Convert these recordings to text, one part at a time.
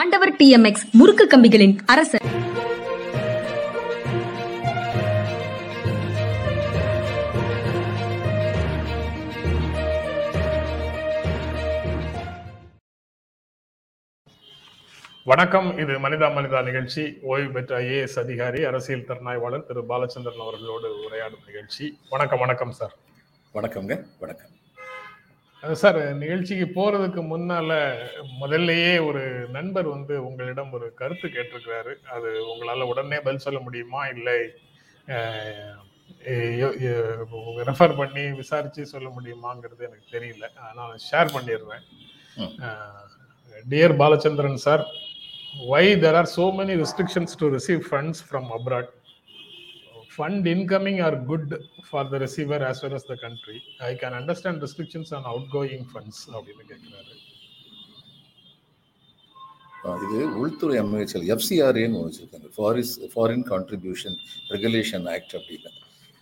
ஆண்டவர் D M X முறுக்கு கம்பிகளின் அரசர். வணக்கம். இது மனிதா மனிதா நிகழ்ச்சி. ஓய்வு பெற்ற ஐஏஎஸ் அதிகாரி அரசியல் திறனாய்வாளர் திரு. பாலச்சந்திரன் அவர்களோடு உரையாடும் நிகழ்ச்சி. வணக்கம் வணக்கம் சார். வணக்கம்ங்க வணக்கம். சார் நிகழ்ச்சிக்கு போறதுக்கு முன்னால முதல்லயே ஒரு நண்பர் வந்து உங்களிடம் ஒரு கருத்து கேட்டிருக்கிறாரு. அது உங்களால உடனே பதில் சொல்ல முடியுமா? இல்லை ரெஃபர் பண்ணி விசாரிச்சு சொல்ல முடியுமாங்கிறது எனக்கு தெரியல. நான் ஷேர் பண்ணிடுறேன். Dear Balachandran sir why there are so many restrictions to receive funds from abroad? Fund incoming are good for the receiver as well as the country. I can understand restrictions on outgoing funds அப்படின்னு கேட்கிறாரு இது உள்துறை அமைச்சர் எஃப்சிஆர்ஏன்னு வச்சுருக்காங்க. ஃபாரிஸ் foreign contribution regulation act அப்படின்னு.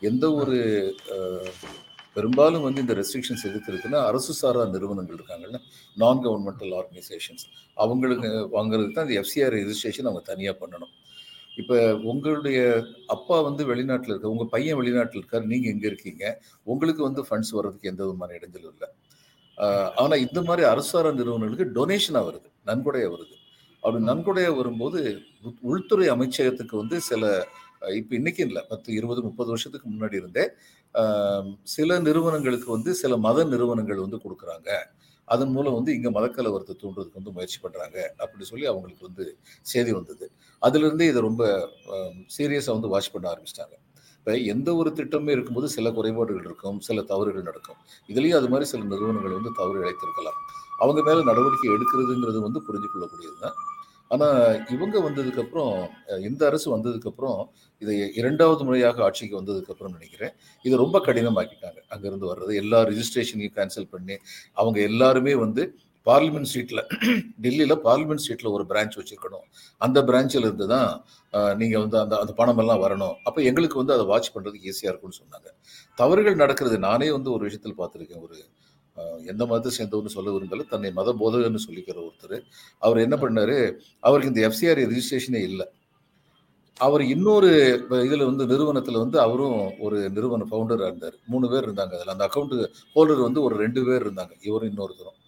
எந்த ஒரு பெரும்பாலும் வந்து இந்த ரெஸ்ட்ரிக்ஷன்ஸ் எதுக்கு இருக்குன்னா அரசு சாரா நிறுவனங்கள் இருக்காங்கல்ல நான் கவர்மெண்டல் ஆர்கனைசேஷன்ஸ் அவங்களுக்கு வாங்குறதுக்கு தான் இந்த எஃப்சிஆர் ரெஜிஸ்ட்ரேஷன் அவங்க தனியாக பண்ணணும். இப்போ உங்களுடைய அப்பா வந்து வெளிநாட்டில் இருக்க உங்கள் பையன் வெளிநாட்டில் இருக்கார் நீங்கள் எங்கே இருக்கீங்க. உங்களுக்கு வந்து ஃபண்ட்ஸ் வர்றதுக்கு எந்த விதமான இடைஞ்சலும் இல்லை. ஆனால் இந்த மாதிரி அரசார நிறுவனங்களுக்கு டொனேஷனாக வருது நன்கொடையாக வருது. அப்படி நன்கொடையாக வரும்போது உள்- உள்துறை அமைச்சகத்துக்கு வந்து சில இப்போ இன்னைக்கு இல்லை பத்து இருபது முப்பது வருஷத்துக்கு முன்னாடி இருந்தே சில நிறுவனங்களுக்கு வந்து சில மத நிறுவனங்கள் வந்து கொடுக்குறாங்க. அதன் மூலம் வந்து இங்கே மதக்கலவரத்தை தூண்டுறதுக்கு வந்து முயற்சி பண்ணுறாங்க அப்படின்னு சொல்லி அவங்களுக்கு வந்து செய்தி வந்தது. அதுலேருந்தே இதை ரொம்ப சீரியஸாக வந்து வாட்ச் பண்ண ஆரம்பிச்சிட்டாங்க. இப்போ எந்த ஒரு திட்டமே இருக்கும்போது சில குறைபாடுகள் இருக்கும் சில தவறுகள் நடக்கும். இதுலேயும் அது மாதிரி சில நிறுவனங்கள் வந்து தவறு இழைத்திருக்கலாம். அவங்க மேலே நடவடிக்கை எடுக்கிறதுங்கிறது வந்து புரிஞ்சு கொள்ளக்கூடியது தான் ஆனால் இவங்க வந்ததுக்கப்புறம் இந்த அரசு வந்ததுக்கப்புறம் இதை இரண்டாவது முறையாக ஆட்சிக்கு வந்ததுக்கப்புறம் நினைக்கிறேன். இதை ரொம்ப கடினமாக்கிட்டாங்க. அங்கேருந்து வர்றது எல்லா ரிஜிஸ்ட்ரேஷனையும் கேன்சல் பண்ணி அவங்க எல்லாருமே வந்து பார்லிமெண்ட் ஸ்ட்ரீட்டில் டெல்லியில் பார்லிமெண்ட் ஸ்ட்ரீட்டில் ஒரு பிரான்ச் வச்சுருக்கணும். அந்த பிரான்ச்சில் இருந்து தான் நீங்கள் வந்து அந்த அந்த பணமெல்லாம் வரணும். அப்போ எங்களுக்கு வந்து அதை வாட்ச் பண்ணுறதுக்கு ஈஸியாக இருக்கும்னு சொன்னாங்க. தவறுகள் நடக்கிறது நானே வந்து ஒரு விஷயத்தில் பார்த்துருக்கேன். ஒரு எந்த மதத்தை சேர்ந்தவர்னு சொல்ல விரும்பல. தன்னை மத போதகர்னு சொல்லிக்கிற ஒருத்தர். அவர் என்ன பண்ணாரு? அவருக்கு இந்த எஃப்சிஆர் ரிஜிஸ்ட்ரேஷனே இல்லை. அவர் இன்னொரு இதில் வந்து நிறுவனத்தில் வந்து அவரும் ஒரு நிறுவன ஃபவுண்டராக இருந்தார். மூணு பேர் இருந்தாங்க அதில். அந்த அக்கௌண்ட் ஹோல்டர் வந்து ஒரு ரெண்டு பேர் இருந்தாங்க. இவரும் இன்னொருத்தரும்.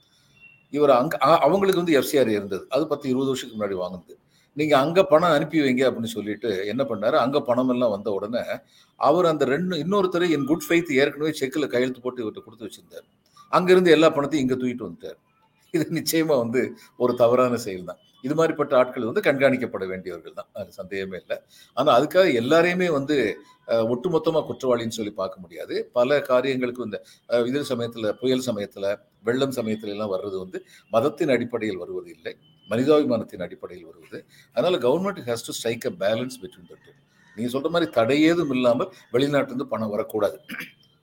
இவர் அங்கே அவங்களுக்கு வந்து எஃப்சிஆர் இருந்தது. அது பத்து இருபது வருஷத்துக்கு முன்னாடி வாங்குனது. நீங்கள் அங்கே பணம் அனுப்பி வைங்க அப்படின்னு சொல்லிட்டு என்ன பண்ணாரு? அங்கே பணம் எல்லாம் வந்த உடனே அவர் அந்த ரெண்டு இன்னொருத்தர் என் குட் ஃபைத் ஏற்கனவே செக்கில் கையெழுத்து போட்டு இவர்கிட்ட கொடுத்து வச்சிருந்தார். அங்கிருந்து எல்லா பணத்தையும் இங்கே தூக்கிட்டு வந்துட்டார். இது நிச்சயமாக வந்து ஒரு தவறான செயல் தான் இது மாதிரிப்பட்ட ஆட்கள் வந்து கண்காணிக்கப்பட வேண்டியவர்கள் தான். அது சந்தேகமே இல்லை. ஆனால் அதுக்காக எல்லாரையுமே வந்து ஒட்டுமொத்தமாக குற்றவாளின்னு சொல்லி பார்க்க முடியாது. பல காரியங்களுக்கு இந்த அஹ், சமயத்தில் புயல் சமயத்தில் வெள்ளம் சமயத்துல எல்லாம் வர்றது வந்து மதத்தின் அடிப்படையில் வருவது இல்லை. மனிதாபிமானத்தின் அடிப்படையில் வருவது. அதனால government has to strike a balance between the two நீங்கள் சொல்கிற மாதிரி தடையேதும் இல்லாமல் வெளிநாட்டிலிருந்து பணம் வரக்கூடாது.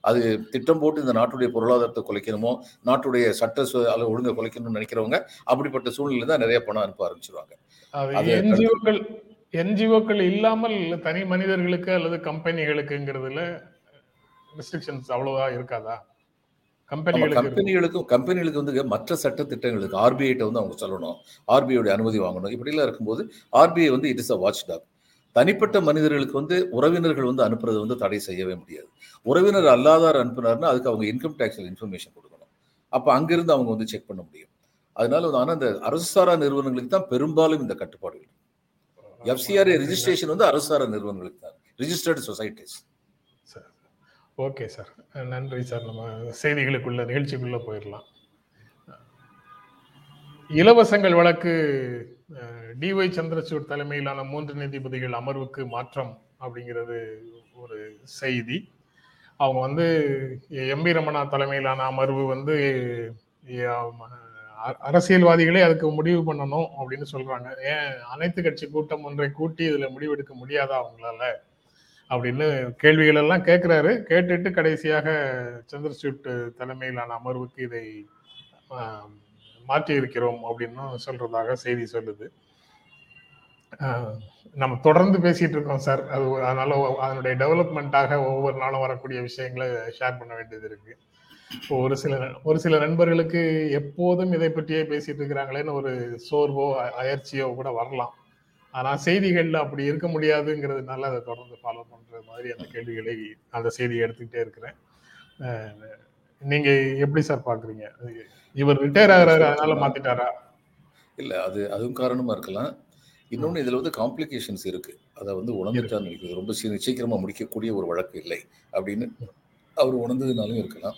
அது திட்டம் போட்டு இந்த நாட்டுடைய பொருளாதாரத்தை குலைக்கணுமோ நாட்டுடைய சட்ட அல்ல ஒழுங்கை குலைக்கணும்னு நினைக்கிறவங்க அப்படிப்பட்ட சூழ்நிலை தான் நிறைய பணம் அனுப்ப ஆரம்பிச்சிருவாங்க. என்ஜிஓக்கள் என்ஜிஓக்கள் இல்லாமல் தனி மனிதர்களுக்கு அல்லது கம்பெனிகளுக்குங்கிறதுல ரெஸ்ட்ரிக்ஷன்ஸ் அவ்வளவா இருக்காதா. கம்பெனிகளுக்கும் கம்பெனிகளுக்கு வந்து மற்ற சட்ட திட்டங்களுக்கு ஆர்பிஐட்ட வந்து அவங்க சொல்லணும். ஆர்பிஐடைய அனுமதி வாங்கணும். இப்படிலாம் இருக்கும்போது ஆர்பிஐ வந்து it is a watchdog தனிப்பட்ட மனிதர்களுக்கு வந்து உறவினர்கள் வந்து அனுப்புறது வந்து தடை செய்யவே முடியாது. உறவினர் அல்லாதார் அனுப்புனார்னா அதுக்கு அவங்க இன்கம் டேக்ஸில் இன்ஃபர்மேஷன் கொடுக்கணும். அப்போ அங்கிருந்து அவங்க வந்து செக் பண்ண முடியும். அதனால வந்து ஆனால் இந்த அரசு சாரா நிறுவனங்களுக்கு தான் பெரும்பாலும் இந்த கட்டுப்பாடுகள் எஃப்சிஆர்ஏ ரிஜிஸ்ட்ரேஷன் வந்து அரசு சாரா நிறுவனங்களுக்கு தான். Registered societies sir okay sir. நன்றி சார். நம்ம செய்திகளுக்குள்ள நிகழ்ச்சிக்குள்ள போயிடலாம். இலவசங்கள் வழக்கு டிஒய் சந்திரசூட் தலைமையிலான மூன்று நீதிபதிகள் அமர்வுக்கு மாற்றம் அப்படிங்கிறது ஒரு செய்தி. அவங்க வந்து எம்பி ரமணா தலைமையிலான அமர்வு வந்து அ- அரசியல்வாதிகளே அதுக்கு முடிவு பண்ணணும் அப்படின்னு சொல்றாங்க. ஏன் அனைத்து கட்சி கூட்டம் ஒன்றை கூட்டி இதுல முடிவெடுக்க முடியாதா அவங்களால? அப்படின்னு கேள்விகள் எல்லாம் கேட்கிறாரு கேட்டுட்டு கடைசியாக சந்திரசூட் தலைமையிலான அமர்வுக்கு இதை மாற்றி இருக்கிறோம் அப்படின்னு சொல்றதாக செய்தி சொல்லுது. நம்ம தொடர்ந்து பேசிட்டு இருக்கோம் சார். அது அதனால அதனுடைய டெவலப்மெண்ட்டாக ஒவ்வொரு நாளும் வரக்கூடிய விஷயங்களை ஷேர் பண்ண வேண்டியது இருக்கு. ஒரு சில ஒரு சில நண்பர்களுக்கு எப்போதும் இதை பற்றியே பேசிட்டு இருக்கிறாங்களேன்னு ஒரு சோர்வோ அ- அயற்சியோ கூட வரலாம். ஆனா செய்திகள்ல அப்படி இருக்க முடியாதுங்கிறதுனால அதை தொடர்ந்து ஃபாலோ பண்ற மாதிரி அந்த கேள்விகளை அந்த செய்தியை எடுத்துக்கிட்டே இருக்கிறேன். நீங்க எப்படி சார் பாக்குறீங்க? இவர் ரிட்டையர் ஆகுறாரு அதனால மாத்திட்டாரா? இல்ல அது அதுவும் காரணமா இருக்கலாம். இன்னொன்னு இதுல வந்து காம்ப்ளிகேஷன்ஸ் இருக்கு. அதை வந்து உணர்ந்துட்டான்னு இருக்குது ரொம்ப சீ- சீக்கிரமா முடிக்கக்கூடிய ஒரு வழக்கு இல்லை அப்படின்னு அவர் உணர்ந்ததுனாலும் இருக்கலாம்.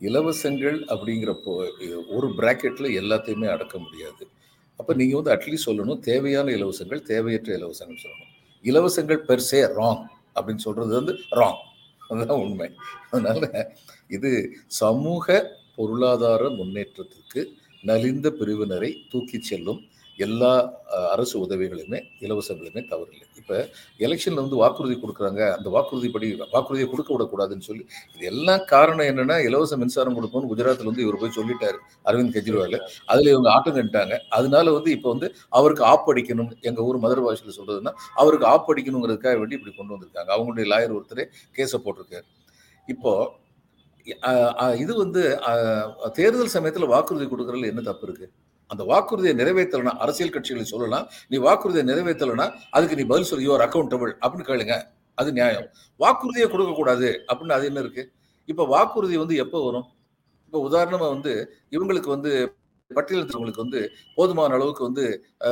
இலவசங்கள் அப்படிங்கிறப்போ ஒரு பிராக்கெட்ல எல்லாத்தையுமே அடக்க முடியாது. அப்ப நீங்க வந்து அட்லீஸ்ட் சொல்லணும் தேவையான இலவசங்கள் தேவையற்ற இலவசங்கள் சொல்லணும். இலவசங்கள் பெர்சே ராங் அப்படின்னு சொல்றது வந்து ராங் அதுதான் உண்மை. அதனால இது சமூக பொருளாதார முன்னேற்றத்திற்கு நலிந்த பிரிவினரை தூக்கிச் செல்லும் எல்லா அரசு உதவிகளுமே இலவசங்களுமே தவறில்லை. இப்போ எலெக்ஷன்ல வந்து வாக்குறுதி கொடுக்குறாங்க. அந்த வாக்குறுதிப்படி வாக்குறுதியை கொடுக்க விடக்கூடாதுன்னு சொல்லி இது எல்லாம் காரணம் என்னன்னா இலவச மின்சாரம் கொடுப்போம்னு குஜராத்ல வந்து இவர் போய் சொல்லிட்டாரு அரவிந்த் கெஜ்ரிவால். அதுல இவங்க ஆட்டம் கண்டுட்டாங்க அதனால வந்து இப்போ வந்து அவருக்கு ஆப் அடிக்கணும். எங்க ஊர் மதுரை பாஷையில் சொல்றதுன்னா அவருக்கு ஆப் அடிக்கணுங்கிறதுக்காக வேண்டி இப்படி கொண்டு வந்திருக்காங்க. அவங்களுடைய லாயர் ஒருத்தர் கேஸை போட்டிருக்காரு. இப்போ அஹ், அஹ், இது வந்து தேர்தல் சமயத்துல வாக்குறுதி கொடுக்கறதுல என்ன தப்பு இருக்கு? அந்த வாக்குறுதியை நிறைவேற்றலனா அரசியல் கட்சிகளை சொல்லலாம். நீ வாக்குறுதியை நிறைவேற்றலனா அதுக்கு நீ பதில் சொல்லி. யுவர் அக்கௌண்டபிள் அப்படின்னு கேளுங்க. அது நியாயம். வாக்குறுதியை கொடுக்கக்கூடாது அப்படின்னு அது என்ன இருக்கு? இப்போ வாக்குறுதி வந்து எப்போ வரும்? இப்போ உதாரணமாக வந்து இவங்களுக்கு வந்து பட்டியலத்தவங்களுக்கு வந்து போதுமான அளவுக்கு வந்து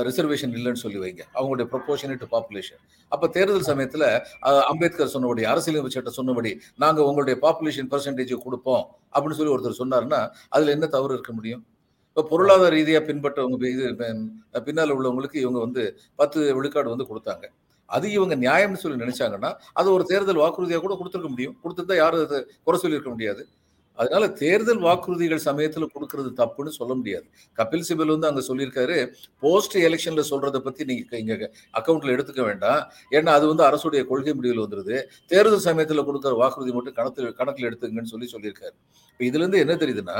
ரிசர்வேஷன் இல்லைன்னு சொல்லி வைங்க. அவங்களுடைய ப்ரொபோஷனேட் பாப்புலேஷன் அப்போ தேர்தல் சமயத்தில் அம்பேத்கர் சொன்னபடி அரசியலமைப்பு சட்டம் சொன்னபடி நாங்கள் உங்களுடைய பாப்புலேஷன் பர்சன்டேஜ் கொடுப்போம் அப்படின்னு சொல்லி ஒருத்தர் சொன்னார்னா அதில் என்ன தவறு இருக்க முடியும்? இப்போ பொருளாதார ரீதியாக பின்பற்றவங்க இது பின்னால் பின்னால உள்ளவங்களுக்கு இவங்க வந்து பத்து விழுக்காடு வந்து கொடுத்தாங்க. அது இவங்க நியாயம்னு சொல்லி நினைச்சாங்கன்னா அது ஒரு தேர்தல் வாக்குறுதியாக கூட கொடுத்துருக்க முடியும். கொடுத்துருந்தா யாரும் அதை குறை சொல்லியிருக்க முடியாது. அதனால தேர்தல் வாக்குறுதிகள் சமயத்துல கொடுக்கறது தப்புன்னு சொல்ல முடியாது. கபில் சிபல் வந்து அங்க சொல்லியிருக்காரு போஸ்ட் எலெக்ஷன்ல சொல்றதை பத்தி நீங்க இங்க அக்கௌண்ட்ல எடுத்துக்க வேண்டாம். ஏன்னா அது வந்து அரசுடைய கொள்கை முடிவில் வந்துருது. தேர்தல் சமயத்துல கொடுக்குற வாக்குறுதி மட்டும் கணத்தில் கணக்கில் எடுத்துங்கன்னு சொல்லி சொல்லியிருக்காரு. இப்போ இதுல இருந்து என்ன தெரியுதுன்னா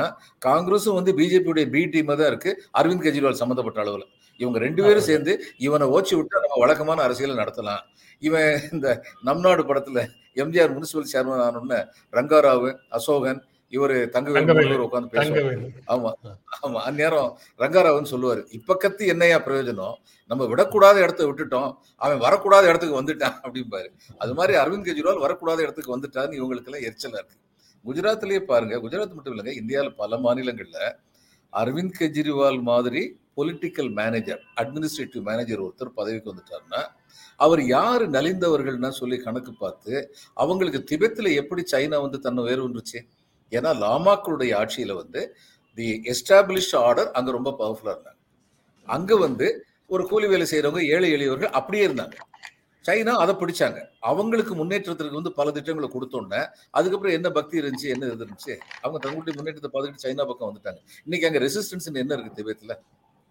காங்கிரஸும் வந்து பிஜேபியுடைய பி டீமா தான் இருக்கு அரவிந்த் கெஜ்ரிவால் சம்மந்தப்பட்ட அளவுல. இவங்க ரெண்டு பேரும் சேர்ந்து இவனை ஓச்சி விட்டா நம்ம வழக்கமான அரசியலை நடத்தலாம். இவன் இந்த நம் நாடு படத்துல எம்ஜிஆர் முனிசிபல் சேர்மன் ஆனோன்னு ரங்காராவு அசோகன் இவரு தங்கவேல் உட்காந்து ஆமா அந்நேரம் ரங்காராவன் சொல்லுவாரு. இப்ப கத்தி என்னையா பிரயோஜனம்? நம்ம விடக்கூடாத இடத்த விட்டுட்டோம். அவன் வரக்கூடாத இடத்துக்கு வந்துட்டான் அப்படிம்பாரு. அது மாதிரி அரவிந்த் கெஜ்ரிவால் வரக்கூடாத இடத்துக்கு வந்துட்டான்னு இவங்களுக்கு எல்லாம் எரிச்சலா இருக்கு. குஜராத்லயே பாருங்க குஜராத் மட்டும் இல்லைங்க இந்தியாவில் பல மாநிலங்கள்ல அரவிந்த் கெஜ்ரிவால் மாதிரி பொலிட்டிக்கல் மேனேஜர் அட்மினிஸ்ட்ரேட்டிவ் மேனேஜர் ஒருத்தர் பதவிக்கு வந்துட்டாருன்னா அவர் யாரு நலிந்தவர்கள்னா சொல்லி கணக்கு பார்த்து அவங்களுக்கு திபெத்தில் எப்படி சைனா வந்து தன்னை வேறு ஒன்றுச்சு ஏன்னா லாமாக்களுடைய ஆட்சியில வந்து தி எஸ்டாப்ளிஷ்ட் ஆர்டர் அங்க ரொம்ப பவர்ஃபுல்லா இருந்தாங்க. அங்க வந்து ஒரு கூலி வேலை செய்யறவங்க ஏழை எளியவர்கள் அப்படியே இருந்தாங்க. சைனா அதை பிடிச்சாங்க. அவங்களுக்கு முன்னேற்றத்திற்கு வந்து பல திட்டங்களை கொடுத்தோன்னே அதுக்கப்புறம் என்ன பக்தி இருந்துச்சு என்ன இது இருந்துச்சு? அவங்க தங்களுடைய முன்னேற்றத்தை பார்த்துட்டு சைனா பக்கம் வந்துட்டாங்க. இன்னைக்கு அங்கே ரெசிஸ்டன்ஸ் என்ன இருக்கு திபெத்தில்?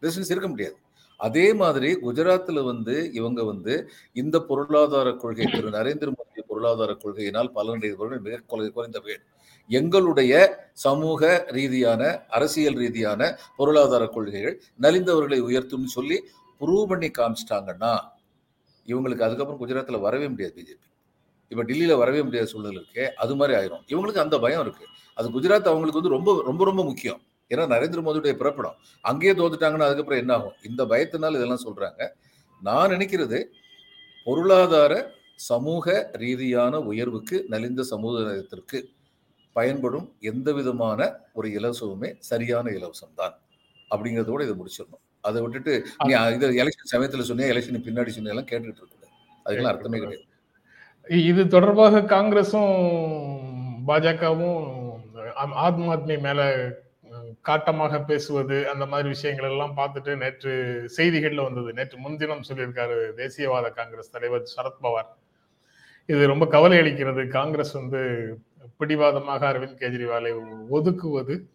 ரெசிஸ்டன்ஸ் இருக்க முடியாது. அதே மாதிரி குஜராத்தில் வந்து இவங்க வந்து இந்த பொருளாதார கொள்கை திரு நரேந்திர மோடி பொருளாதார கொள்கையினால் பலனடைந்தவர்கள் மிக குறை- குறைந்த பேர். எங்களுடைய சமூக ரீதியான அரசியல் ரீதியான பொருளாதார கொள்கைகள் நலிந்தவர்களை உயர்த்தும்னு சொல்லி ப்ரூவ் பண்ணி காமிச்சிட்டாங்கன்னா இவங்களுக்கு அதுக்கப்புறம் குஜராத்தில் வரவே முடியாது பிஜேபி. இப்போ டெல்லியில் வரவே முடியாத சூழ்நிலை இருக்கே அது மாதிரி ஆயிரும். இவங்களுக்கு அந்த பயம் இருக்கு. அது குஜராத் அவங்களுக்கு வந்து ரொம்ப ரொம்ப ரொம்ப முக்கியம். ஏன்னா நரேந்திர மோடியுடைய பிறப்பிடம். அங்கேயே தோத்துட்டாங்கன்னா அதுக்கப்புறம் என்ன ஆகும்? இந்த பயத்தினால் இதெல்லாம் சொல்றாங்க. நான் நினைக்கிறது பொருளாதார சமூக ரீதியான உயர்வுக்கு நலிந்த சமூகத்திற்கு பயன்படும் எந்த விதமான ஒரு இலவசமுமே சரியான இலவசம் தான் அப்படிங்கிறதோட இதை முடிச்சிடணும். அதை விட்டுட்டு நீ இது எலெக்ஷன் சமயத்துல சொன்னியா எலெக்ஷன் பின்னாடி சொன்னியா எல்லாம் கேட்டுட்டு இருக்க அதுக்கெல்லாம் அர்த்தமே கிடையாது. இது தொடர்பாக காங்கிரஸும் பாஜகவும் ஆத்ம ஆத்மி மேல காட்டமாக பேசுவது அந்த மாதிரி விஷயங்கள் எல்லாம் பார்த்துட்டு நேற்று செய்திகள்ல வந்தது. நேற்று முன்தினம் சொல்லியிருக்காரு தேசியவாத காங்கிரஸ் தலைவர் சரத்பவார். இது ரொம்ப கவலை அளிக்கிறது. காங்கிரஸ் வந்து பிடிவாதமாக அரவிந்த் கெஜ்ரிவாலை ஒதுக்குவது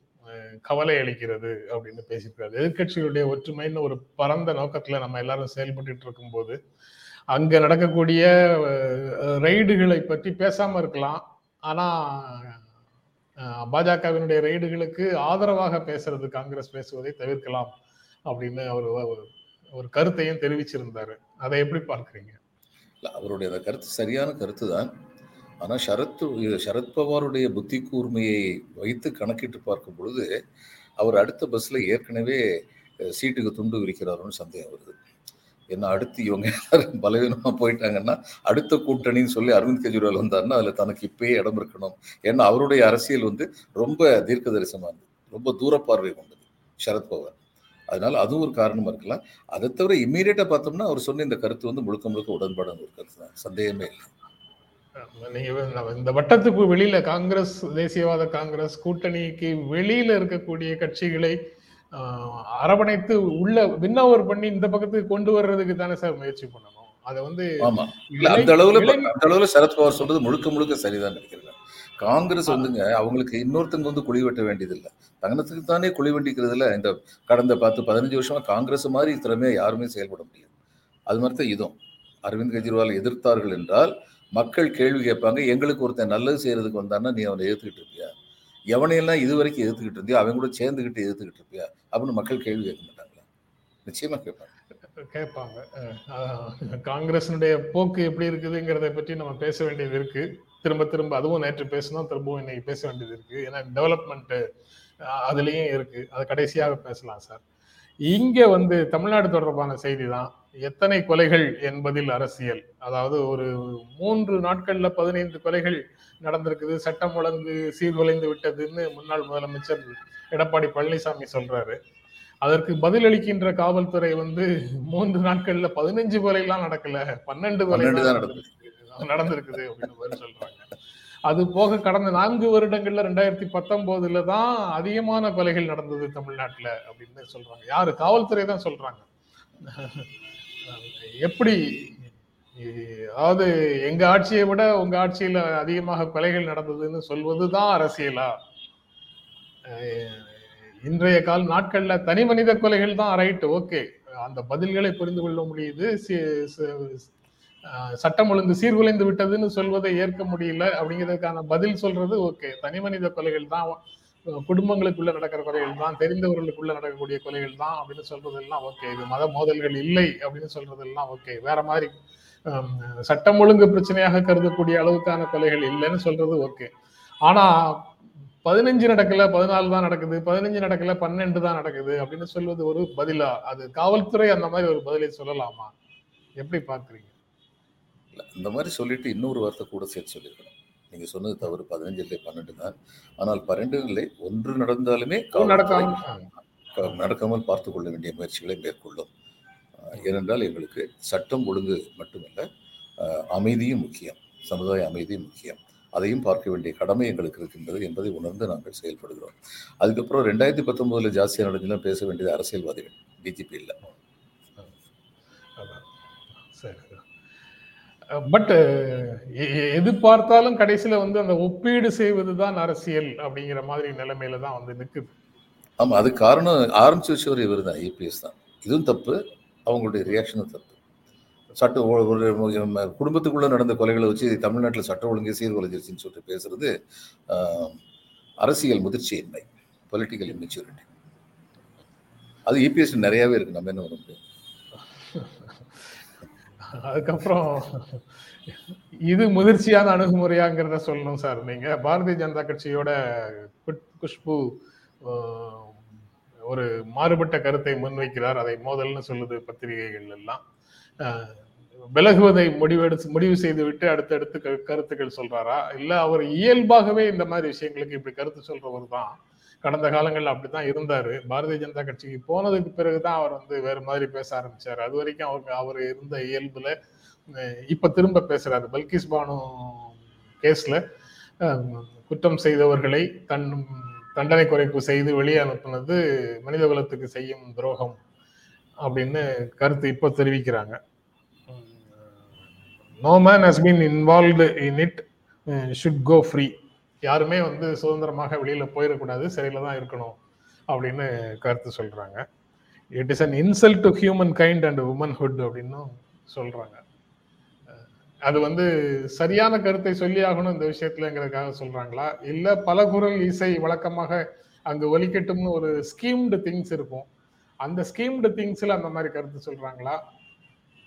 கவலை அளிக்கிறது அப்படின்னு பேசியிருக்காரு. எதிர்க்கட்சிகளுடைய ஒற்றுமைன்னு ஒரு பரந்த நோக்கத்துல நம்ம எல்லாரும் செயல்பட்டு இருக்கும்போது அங்க நடக்கக்கூடிய அஹ், ரெய்டுகளை பற்றி பேசாம இருக்கலாம். ஆனா பாஜகவினுடைய ரெய்டுகளுக்கு ஆதரவாக பேசுறது காங்கிரஸ் பேசுவதை தவிர்க்கலாம் அப்படின்னு அவர் ஒரு- ஒரு கருத்தையும் தெரிவிச்சிருந்தாரு. அதை எப்படி பார்க்குறீங்க? அவருடைய கருத்து சரியான கருத்து தான் ஆனால் சரத் சரத்பவாருடைய புத்தி கூர்மையை வைத்து கணக்கிட்டு பார்க்கும் பொழுது அவர் அடுத்த பஸ்ஸில் ஏற்கனவே சீட்டுக்கு துண்டு விரிக்கிறாருன்னு சந்தேகம் வருது. ஏன்னா அடுத்து இவங்க எல்லாரும் பலவீனமாக போயிட்டாங்கன்னா அடுத்த கூட்டணின்னு சொல்லி அரவிந்த் கெஜ்ரிவால் வந்தாருன்னா அதில் தனக்கு இப்பயே இடம் இருக்கணும். ஏன்னா அவருடைய அரசியல் வந்து ரொம்ப தீர்க்க தரிசனமானது ரொம்ப தூரப்பார்வை கொண்டது சரத்பவார் அதனால அதுவும் ஒரு காரணமா இருக்கலாம். அதை தவிர இம்மீடியட்டாக பார்த்தோம்னா அவர் சொன்ன இந்த கருத்து வந்து முழுக்க முழுக்க உடன்பாடான ஒரு கருத்து தான் சந்தேகமே இல்லை. இந்த வட்டத்துக்கு வெளியில காங்கிரஸ் தேசியவாத காங்கிரஸ் கூட்டணிக்கு வெளியில இருக்கக்கூடிய கட்சிகளை அரவணைத்து உள்ள வின்னவர் பண்ணி இந்த பக்கத்துக்கு கொண்டு வர்றதுக்கு தானே சார் முயற்சி பண்ணணும். அதை வந்து அந்த அளவுல அந்த அளவுல சரத்பவார் சொல்றது முழுக்க முழுக்க சரிதான் நினைக்கிறேன் காங்கிரஸ் வந்துங்க அவங்களுக்கு இன்னொருத்தங்க வந்து குழி வெட்ட வேண்டியதில்லை. தங்கனத்துக்கு தானே குழி வெட்டிக்கிறதுல இந்த கடந்த பத்து பதினஞ்சு வருஷமா காங்கிரஸ் மாதிரி திறமையா யாருமே செயல்பட முடியாது அது மாதிரி தான் இதுவும் அரவிந்த் கெஜ்ரிவால் எதிர்த்தார்கள் என்றால் மக்கள் கேள்வி கேட்பாங்க எங்களுக்கு ஒருத்தன் நல்லது செய்யறதுக்கு வந்தான்னா நீ அவனை எதிர்த்துக்கிட்டு இருப்பியா? எவனையெல்லாம் இது வரைக்கும் எதிர்த்துக்கிட்டு இருந்தியா அவன் கூட சேர்ந்துக்கிட்டு எதிர்த்துக்கிட்டு இருப்பியா? அப்படின்னு மக்கள் கேள்வி கேட்க மாட்டாங்களா? நிச்சயமா கேட்பாங்க. கேட்பாங்க. காங்கிரஸினுடைய போக்கு எப்படி இருக்குதுங்கிறத பற்றி நம்ம பேச வேண்டியது இருக்கு. திரும்ப திரும்ப அதுவும் நேற்று பேசணும் திரும்பவும் இன்னைக்கு பேச வேண்டியது இருக்கு. ஏன்னா டெவலப்மெண்ட் அதுலயும் இருக்கு. அது கடைசியாக பேசலாம் சார். இங்க வந்து தமிழ்நாடு தொடர்பான செய்தி தான் எத்தனை கொலைகள் என்பதில் அரசியல். அதாவது ஒரு மூன்று நாட்கள்ல பதினைந்து கொலைகள் நடந்திருக்குது. சட்டம் ஒழுங்கு சீர்குலைந்து விட்டதுன்னு முன்னாள் முதலமைச்சர் எடப்பாடி பழனிசாமி சொல்றாரு. அதற்கு பதிலளிக்கின்ற காவல்துறை வந்து மூன்று நாட்கள்ல பதினஞ்சு கொலைலாம் நடக்கல. பன்னெண்டு கொலை நடந்திருக்குது அப்படின்னு சொல்றாங்க. அது போக கடந்த நான்கு வருடங்கள்ல ரெண்டாயிரத்தி பத்தொன்பதுல தான் அதிகமான கொலைகள் நடந்தது தமிழ்நாட்டுல அப்படின்னு சொல்றாங்க. யாரு? காவல்துறை தான் சொல்றாங்க. எப்படி? அதாவது எங்க ஆட்சியை விட உங்க ஆட்சியில அதிகமாக கொலைகள் நடந்ததுன்னு சொல்வதுதான் அரசியலா? இன்றைய கால நாட்கள்ல தனி மனித கொலைகள் தான் ரைட் ஓகே அந்த பதில்களை புரிந்து கொள்ள முடியுது. சட்டம் ஒழுங்கு சீர்குலைந்து விட்டதுன்னு சொல்வதை ஏற்க முடியல அப்படிங்கிறதுக்கான பதில் சொல்றது ஓகே. தனி மனித கொலைகள் தான் குடும்பங்களுக்குள்ள நடக்கிற கொலைகள் தான் தெரிந்தவர்களுக்குள்ள நடக்கக்கூடிய கொலைகள் தான் அப்படின்னு சொல்றதெல்லாம் ஓகே. இது மத மோதல்கள் இல்லை அப்படின்னு சொல்றதெல்லாம் ஓகே. வேற மாதிரி சட்டம் ஒழுங்கு பிரச்சனையாக கருதக்கூடிய அளவுக்கான கொலைகள் இல்லைன்னு சொல்றது ஓகே. ஆனா பதினஞ்சு நடக்கல பதினாலு தான் நடக்குது பதினஞ்சு நடக்கல பன்னெண்டு தான் நடக்குது அப்படின்னு சொல்வது ஒரு பதிலா? அது காவல்துறை அந்த மாதிரி ஒரு பதிலை சொல்லலாமா? எப்படி பாக்குறீங்க? இந்த மாதிரி சொல்லிட்டு இன்னொரு வார்த்தை கூட சேர்த்து சொல்லியிருக்கணும் நீங்க சொன்னது தவறு. பதினஞ்சு இல்லை பன்னெண்டு தான். ஆனால் பன்னெண்டு இல்லை ஒன்று நடந்தாலுமே நடக்காமல் பார்த்து கொள்ள வேண்டிய முயற்சிகளை மேற்கொள்ளும். ஏனென்றால் எங்களுக்கு சட்டம் ஒழுங்கு மட்டுமல்ல அமைதியும் முக்கியம். சமுதாய அமைதியும் முக்கியம். அதையும் பார்க்க வேண்டிய கடமை எங்களுக்கு இருக்கின்றது என்பதை உணர்ந்து நாங்கள் செயல்படுகிறோம். அதுக்கப்புறம் ரெண்டாயிரத்தி பத்தொன்பதுல ஜாஸ்தியாக நடந்துலாம் பேச வேண்டியது அரசியல்வாதிகள். டிஜிபி இல்லை பட் எது பார்த்தாலும் கடைசியில வந்து அந்த ஒப்பீடு செய்வதுதான் அரசியல் அப்படிங்கிற மாதிரி நிலைமையில தான் வந்து நிற்குது ஆமா அது காரணம் ஆரம்பிச்சு வச்சவர் இவர் தான் ஏபிஎஸ் தான். இதுவும் தப்பு அவங்களுடைய ரியாக்ஷனும் தப்பு. சட்ட ஒரு நடந்த கொலைகளை வச்சு தமிழ்நாட்டில் சட்ட ஒழுங்கு சீர்குலைஞ்சிருச்சுன்னு சொல்லிட்டு பேசுறது அரசியல் முதிர்ச்சியின்மை பொலிட்டிக்கல் இம்மெச்சூரிட்டி அது இபிஎஸ் நிறையாவே இருக்கு நம்ம என்ன பண்ண முடியும்? அதுக்கப்புறம் இது முதிர்ச்சியான அணுகுமுறையாங்கிறத சொல்லணும் சார். நீங்க பாரதிய ஜனதா கட்சியோட குஷ்பு ஒரு மாறுபட்ட கருத்தை முன்வைக்கிறார். அதை மோதல்னு சொல்லுது பத்திரிகைகள் எல்லாம். விலகுவதை முடிவெடுத்து முடிவு செய்து விட்டு அடுத்தடுத்து கருத்துக்கள் சொல்றாரா? இல்ல அவர் இயல்பாகவே இந்த மாதிரி விஷயங்களுக்கு இப்படி கருத்து சொல்றவர் தான். கடந்த காலங்கள்ல அப்படித்தான் இருந்தாரு. பாரதிய ஜனதா கட்சிக்கு போனதுக்கு பிறகுதான் அவர் வந்து வேற மாதிரி பேச ஆரம்பிச்சாரு. அது வரைக்கும் அவருக்கு அவர் இருந்த இயல்புல இப்ப திரும்ப பேசுறாரு. பல்கிஸ் பானு கேஸ்ல குற்றம் செய்தவர்களை தன் தண்டனை குறைப்பு செய்து வெளியே அனுப்புனது மனித குலத்துக்கு செய்யும் துரோகம் அப்படின்னு கருத்து இப்போ தெரிவிக்கிறாங்க. No man has been involved in it should go free யாருமே வந்து சுதந்திரமாக வெளியில போயிடக்கூடாது சிறையில தான் இருக்கணும் அப்படின்னு கருத்து சொல்றாங்க. It is an insult to humankind and womanhood அப்படின்னும் சொல்றாங்க. அது வந்து சரியான கருத்தை சொல்லி ஆகணும் இந்த விஷயத்துலங்கிறதுக்காக சொல்றாங்களா? இல்ல பல குரல் இசை வழக்கமாக அங்கு ஒலிக்கட்டும்னு ஒரு ஸ்கீம்டு திங்ஸ் இருக்கும். அந்த ஸ்கீம்டு திங்ஸ்ல அந்த மாதிரி கருத்து சொல்றாங்களா?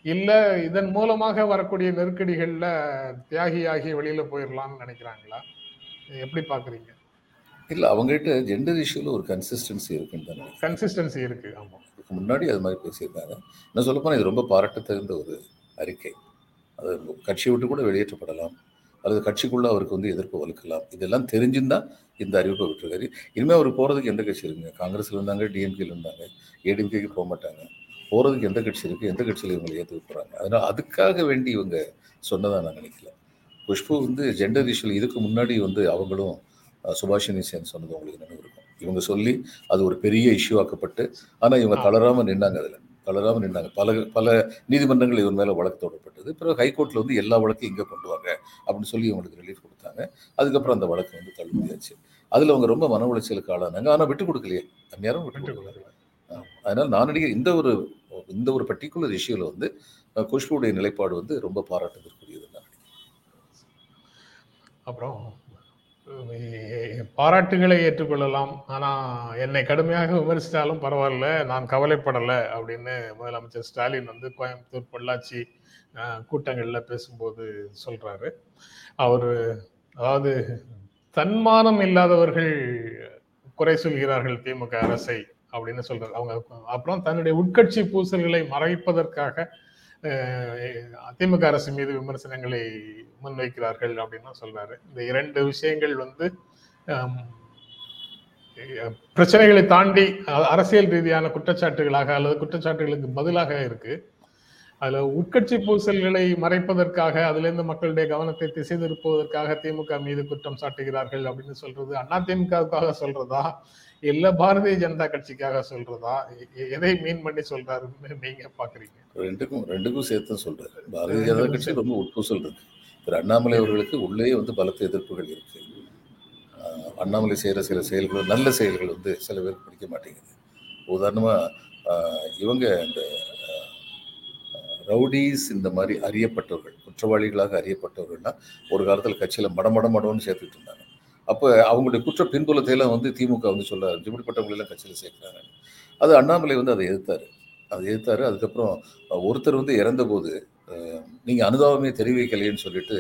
இல்ல இதன் மூலமாக வரக்கூடிய நெருக்கடிகள்ல தியாகியாகி வெளியில போயிடலாம்னு நினைக்கிறாங்களா? எப்படி பாக்குறீங்க இல்லை அவங்ககிட்ட ஜெண்டர் இஷ்யூவில் ஒரு கன்சிஸ்டன்சி இருக்குன்னு தான் கன்சிஸ்டன்சி இருக்கு ஆமா. இதுக்கு முன்னாடி அது மாதிரி பேசியிருக்காங்க. நான் சொல்லப்போனால் இது ரொம்ப பாராட்டத்தகுந்த ஒரு அறிக்கை. அது கட்சியை விட்டு கூட வெளியேற்றப்படலாம். அல்லது கட்சிக்குள்ளே அவருக்கு வந்து எதிர்ப்பு வலுக்கலாம். இதெல்லாம் தெரிஞ்சுருந்தா இந்த அறிவிப்பை விட்டுருக்காரு. இனிமேல் அவர் போகிறதுக்கு எந்த கட்சி இருக்குங்க காங்கிரஸில் இருந்தாங்க டிஎம்கேல இருந்தாங்க ஏடிஎம்கேக்கு போக மாட்டாங்க. போகிறதுக்கு எந்த கட்சி இருக்குது எந்த கட்சியில் இவங்களை ஏற்றுக்க போகிறாங்க அதனால் அதுக்காக வேண்டி இவங்க சொன்னதாக நான் நினைக்கல. குஷ்பு வந்து ஜெண்டர் இஷ்யூ இதுக்கு முன்னாடி வந்து அவங்களும் சுபாஷினி சேன் சொன்னது உங்களுக்கு நினைவு இருக்கும். இவங்க சொல்லி அது ஒரு பெரிய இஷ்யூ ஆக்கப்பட்டு ஆனால் இவங்க தளராமல் நின்னாங்க அதில். தளராமல் நின்னாங்க. பல பல நீதிமன்றங்கள் இவர் மேலே வழக்கு தொடரப்பட்டது பிறகு ஹைகோர்ட்டில் வந்து எல்லா வழக்கையும் இங்கே கொண்டு வாங்க அப்படின்னு சொல்லி இவங்களுக்கு ரிலீஃப் கொடுத்தாங்க. அதுக்கப்புறம் அந்த வழக்கு வந்து தள்ளுபடியாச்சு. அதில் அவங்க ரொம்ப மன உளைச்சலுக்கு ஆளானாங்க. ஆனால் விட்டு கொடுக்கலையே. அந்நேரம் விட்டு கொடுக்கல. அதனால் நான் நினைக்கிறேன் இந்த ஒரு இந்த ஒரு பர்டிகுலர் இஷ்யூவில் வந்து குஷ்புடைய நிலைப்பாடு வந்து ரொம்ப பாராட்டுதற்குரியது அப்புறம் பாராட்டுகளை ஏற்றுக்கொள்ளலாம். ஆனால் என்னை கடுமையாக விமர்சித்தாலும் பரவாயில்ல நான் கவலைப்படலை அப்படின்னு முதலமைச்சர் ஸ்டாலின் வந்து கோயம்புத்தூர் பொள்ளாச்சி கூட்டங்களில் பேசும்போது சொல்கிறாரு அவர் அதாவது தன்மானம் இல்லாதவர்கள் குறை சொல்கிறார்கள் திமுக அரசை அப்படின்னு சொல்றாரு. அவங்க அப்புறம் தன்னுடைய உட்கட்சி பூசல்களை மறைப்பதற்காக திமுக அரசு மீது விமர்சனங்களை முன்வைக்கிறார்கள் அப்படின்னு சொல்றாரு. இந்த இரண்டு விஷயங்கள் வந்து பிரச்சனைகளை தாண்டி அரசியல் ரீதியான குற்றச்சாட்டுகளாக அல்லது குற்றச்சாட்டுகளுக்கு பதிலாக இருக்கு. அதுல உட்கட்சி பூசல்களை மறைப்பதற்காக அதிலிருந்து மக்களுடைய கவனத்தை திசை திருப்புவதற்காக திமுக மீது குற்றம் சாட்டுகிறார்கள் அப்படின்னு சொல்றது அண்ணா திமுகவுக்காக சொல்றதா? இல்ல பாரதிய ஜனதா கட்சிக்காக சொல்றதா? எதை மீன் பண்ணி சொல்றாருன்னு நீங்க பாக்குறீங்க? ரெண்டுக்கும் ரெண்டுக்கும் சேர்த்து சொல்றாரு பாரதிய ஜனதா கட்சி ரொம்ப உட்பூசல் இருக்கு. திரு அண்ணாமலை அவர்களுக்கு உள்ளே வந்து பலத்த எதிர்ப்புகள் இருக்கு. அண்ணாமலை செய்கிற சில செயல்கள் நல்ல செயல்கள் வந்து சில பேருக்கு பிடிக்க மாட்டேங்குது. உதாரணமா ஆஹ் இவங்க இந்த ரவுடிஸ் இந்த மாதிரி அறியப்பட்டவர்கள் குற்றவாளிகளாக அறியப்பட்டவர்கள்னா ஒரு காலத்தில் கட்சியில் மடமட மடம்னு சேர்த்துட்டு இருந்தாங்க. அப்போ அவங்களுடைய குற்ற பின்புலத்தையெல்லாம் வந்து திமுக வந்து சொல்ல இப்படிப்பட்டவங்களெல்லாம் கட்சியில் சேர்க்குறாங்க. அது அண்ணாமலை வந்து அதை எதிர்த்தார். அதை எதிர்த்தார். அதுக்கப்புறம் ஒருத்தர் வந்து இறந்தபோது நீங்கள் அனுதாபமே தெரிவிக்கலையேன்னு சொல்லிட்டு